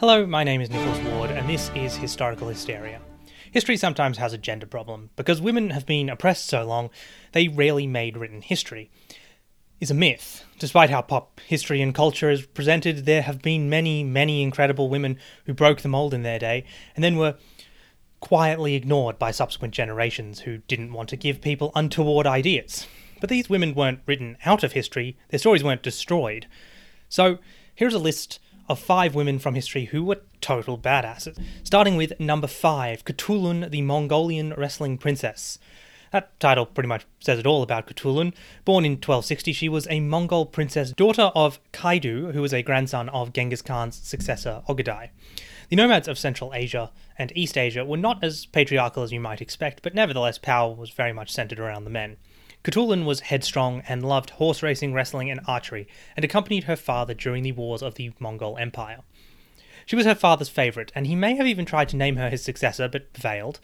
Hello, my name is Nicholas Ward, and this is Historical Hysteria. History sometimes has a gender problem. Because women have been oppressed so long, they rarely made written history. Is a myth. Despite how pop history and culture is presented, there have been many, many incredible women who broke the mold in their day, and then were quietly ignored by subsequent generations who didn't want to give people untoward ideas. But these women weren't written out of history, their stories weren't destroyed. So, here's a list of five women from history who were total badasses. Starting with number five, Kutulun, the Mongolian wrestling princess. That title pretty much says it all about Kutulun. Born in 1260, she was a Mongol princess, daughter of Kaidu, who was a grandson of Genghis Khan's successor, Ogadai. The nomads of Central Asia and East Asia were not as patriarchal as you might expect, but nevertheless power was very much centered around the men. Kutulun was headstrong and loved horse racing, wrestling, and archery, and accompanied her father during the wars of the Mongol Empire. She was her father's favourite, and he may have even tried to name her his successor, but failed.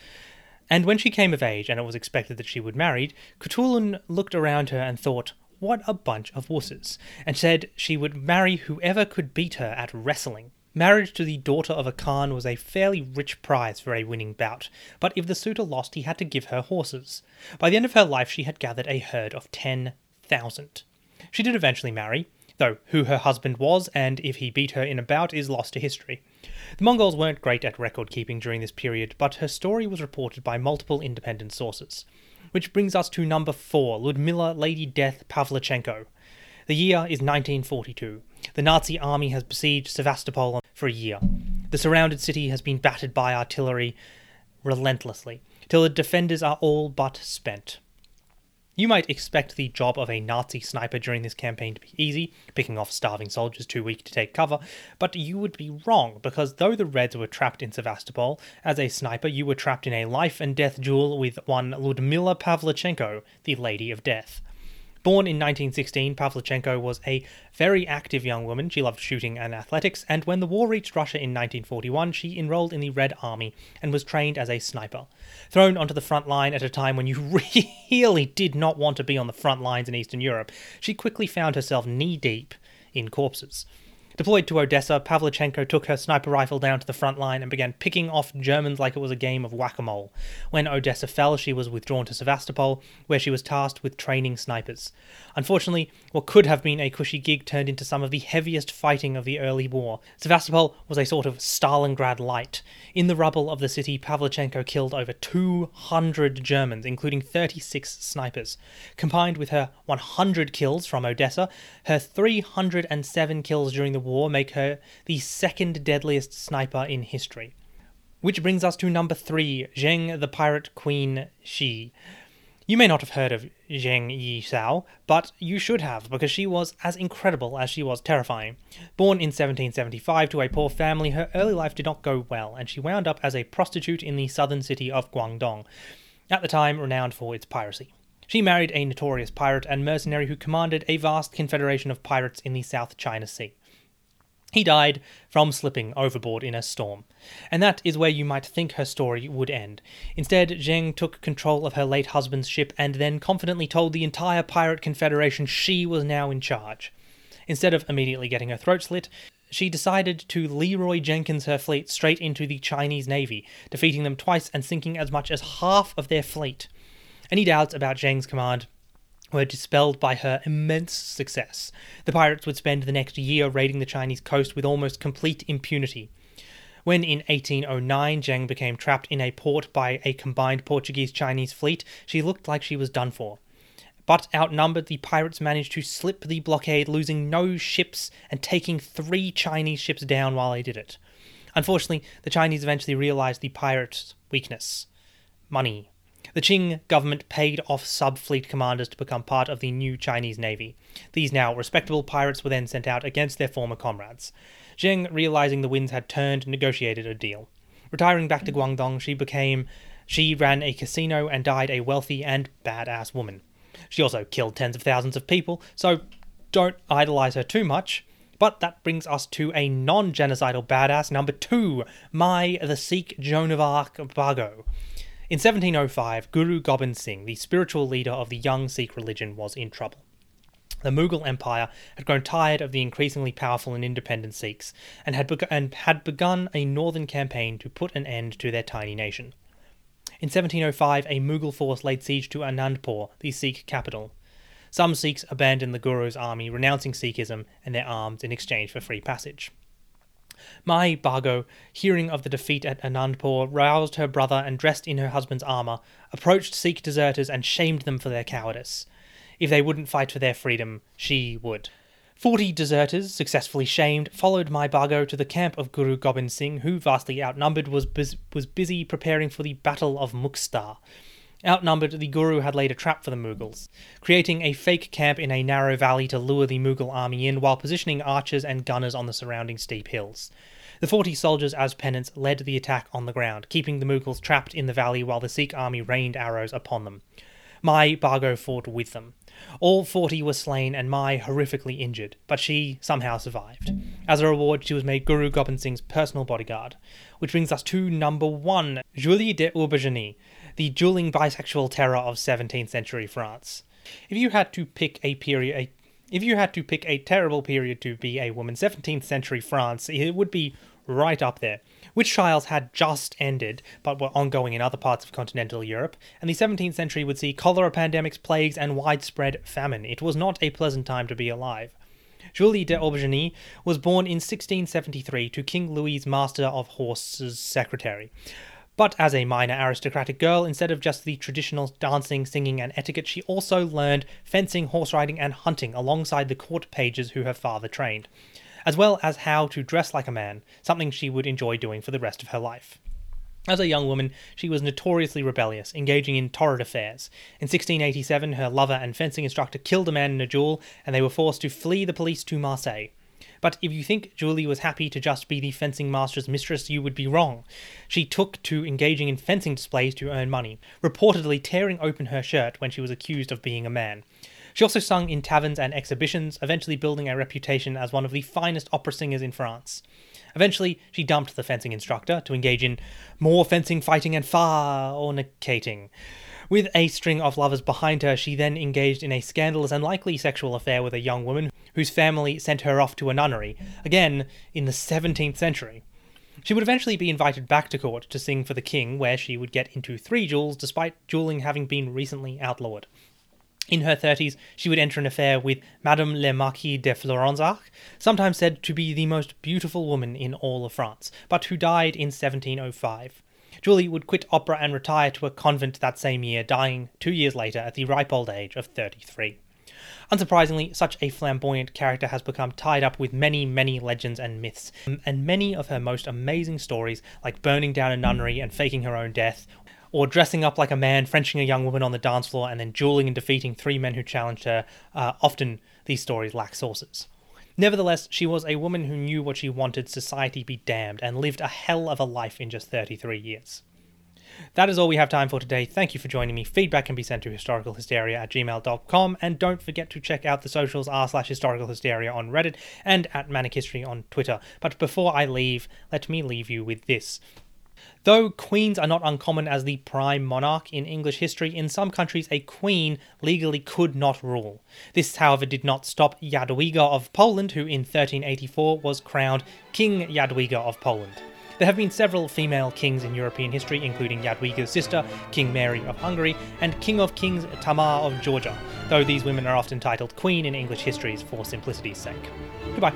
And when she came of age and it was expected that she would marry, Kutulun looked around her and thought, what a bunch of wusses, and said she would marry whoever could beat her at wrestling. Marriage to the daughter of a Khan was a fairly rich prize for a winning bout, but if the suitor lost, he had to give her horses. By the end of her life, she had gathered a herd of 10,000. She did eventually marry, though who her husband was and if he beat her in a bout is lost to history. The Mongols weren't great at record keeping during this period, but her story was reported by multiple independent sources. Which brings us to number 4, Ludmila Lady Death Pavlichenko. The year is 1942. The Nazi army has besieged Sevastopol for a year. The surrounded city has been battered by artillery relentlessly, till the defenders are all but spent. You might expect the job of a Nazi sniper during this campaign to be easy, picking off starving soldiers too weak to take cover, but you would be wrong, because though the Reds were trapped in Sevastopol, as a sniper you were trapped in a life and death duel with one Ludmila Pavlichenko, the Lady of Death. Born in 1916, Pavlichenko was a very active young woman. She loved shooting and athletics, and when the war reached Russia in 1941, she enrolled in the Red Army and was trained as a sniper. Thrown onto the front line at a time when you really did not want to be on the front lines in Eastern Europe, she quickly found herself knee deep in corpses. Deployed to Odessa, Pavlichenko took her sniper rifle down to the front line and began picking off Germans like it was a game of whack a mole. When Odessa fell, she was withdrawn to Sevastopol, where she was tasked with training snipers. Unfortunately, what could have been a cushy gig turned into some of the heaviest fighting of the early war. Sevastopol was a sort of Stalingrad light. In the rubble of the city, Pavlichenko killed over 200 Germans, including 36 snipers. Combined with her 100 kills from Odessa, her 307 kills during the war make her the second deadliest sniper in history. Which brings us to number three, Zheng the Pirate Queen Shi. You may not have heard of Zheng Yi Sao, but you should have, because she was as incredible as she was terrifying. Born in 1775 to a poor family, her early life did not go well, and she wound up as a prostitute in the southern city of Guangdong, at the time renowned for its piracy. She married a notorious pirate and mercenary who commanded a vast confederation of pirates in the South China Sea. He died from slipping overboard in a storm. And that is where you might think her story would end. Instead, Zheng took control of her late husband's ship and then confidently told the entire pirate confederation she was now in charge. Instead of immediately getting her throat slit, she decided to Leroy Jenkins her fleet straight into the Chinese Navy, defeating them twice and sinking as much as half of their fleet. Any doubts about Zheng's command were dispelled by her immense success. The pirates would spend the next year raiding the Chinese coast with almost complete impunity. When in 1809 Zheng became trapped in a port by a combined Portuguese Chinese fleet, she looked like she was done for. But outnumbered, the pirates managed to slip the blockade, losing no ships and taking three Chinese ships down while they did it. Unfortunately, the Chinese eventually realized the pirates' weakness money. The Qing government paid off sub fleet commanders to become part of the new Chinese navy. These now respectable pirates were then sent out against their former comrades. Zheng, realizing the winds had turned, negotiated a deal. Retiring back to Guangdong, she became she ran a casino and died a wealthy and badass woman. She also killed tens of thousands of people, so don't idolize her too much. But that brings us to a non genocidal badass number two, Mai the Sikh Joan of Arc Bhago. In 1705, Guru Gobind Singh, the spiritual leader of the young Sikh religion, was in trouble. The Mughal Empire had grown tired of the increasingly powerful and independent Sikhs and had, beg- and had begun a northern campaign to put an end to their tiny nation. In 1705, a Mughal force laid siege to Anandpur, the Sikh capital. Some Sikhs abandoned the Guru's army, renouncing Sikhism and their arms in exchange for free passage. Mai Bhago, hearing of the defeat at Anandpur, roused her brother and dressed in her husband's armour, approached Sikh deserters and shamed them for their cowardice. If they wouldn't fight for their freedom, she would. Forty deserters, successfully shamed, followed Mai Bhago to the camp of Guru Gobind Singh, who, vastly outnumbered, was, bus- was busy preparing for the Battle of Muktsar. Outnumbered, the Guru had laid a trap for the Mughals, creating a fake camp in a narrow valley to lure the Mughal army in while positioning archers and gunners on the surrounding steep hills. The forty soldiers, as penance, led the attack on the ground, keeping the Mughals trapped in the valley while the Sikh army rained arrows upon them. Mai Bhago fought with them. All forty were slain and Mai horrifically injured, but she somehow survived. As a reward, she was made Guru Gobind Singh's personal bodyguard. Which brings us to number one Julie de Aubigny, the dueling bisexual terror of 17th century France. If you had to pick a period, a, if you had to pick a terrible period to be a woman, 17th century France, it would be right up there. Witch trials had just ended, but were ongoing in other parts of continental Europe, and the 17th century would see cholera pandemics, plagues, and widespread famine. It was not a pleasant time to be alive. Julie de Aubigny was born in 1673 to King Louis's Master of Horse's secretary. But as a minor aristocratic girl, instead of just the traditional dancing, singing, and etiquette, she also learned fencing, horse riding, and hunting alongside the court pages who her father trained, as well as how to dress like a man, something she would enjoy doing for the rest of her life. As a young woman, she was notoriously rebellious, engaging in torrid affairs. In 1687, her lover and fencing instructor killed a man in a duel, and they were forced to flee the police to Marseille. But if you think Julie was happy to just be the fencing master's mistress, you would be wrong. She took to engaging in fencing displays to earn money, reportedly tearing open her shirt when she was accused of being a man. She also sung in taverns and exhibitions, eventually building a reputation as one of the finest opera singers in France. Eventually, she dumped the fencing instructor to engage in more fencing, fighting, and fornicating. With a string of lovers behind her, she then engaged in a scandalous and likely sexual affair with a young woman whose family sent her off to a nunnery, again in the 17th century. She would eventually be invited back to court to sing for the king, where she would get into three duels despite dueling having been recently outlawed. In her 30s, she would enter an affair with Madame le Marquis de Florensac, sometimes said to be the most beautiful woman in all of France, but who died in 1705. Julie would quit opera and retire to a convent that same year, dying two years later at the ripe old age of 33. Unsurprisingly, such a flamboyant character has become tied up with many, many legends and myths, and many of her most amazing stories, like burning down a nunnery and faking her own death, or dressing up like a man, Frenching a young woman on the dance floor, and then dueling and defeating three men who challenged her, uh, often these stories lack sources. Nevertheless, she was a woman who knew what she wanted society be damned and lived a hell of a life in just 33 years. That is all we have time for today. Thank you for joining me. Feedback can be sent to historicalhysteria at gmail.com, and don't forget to check out the socials r slash historicalhysteria on Reddit and at Manic History on Twitter. But before I leave, let me leave you with this. Though queens are not uncommon as the prime monarch in English history, in some countries a queen legally could not rule. This, however, did not stop Jadwiga of Poland, who in 1384 was crowned King Jadwiga of Poland. There have been several female kings in European history, including Jadwiga's sister, King Mary of Hungary, and King of Kings Tamar of Georgia, though these women are often titled Queen in English histories for simplicity's sake. Goodbye.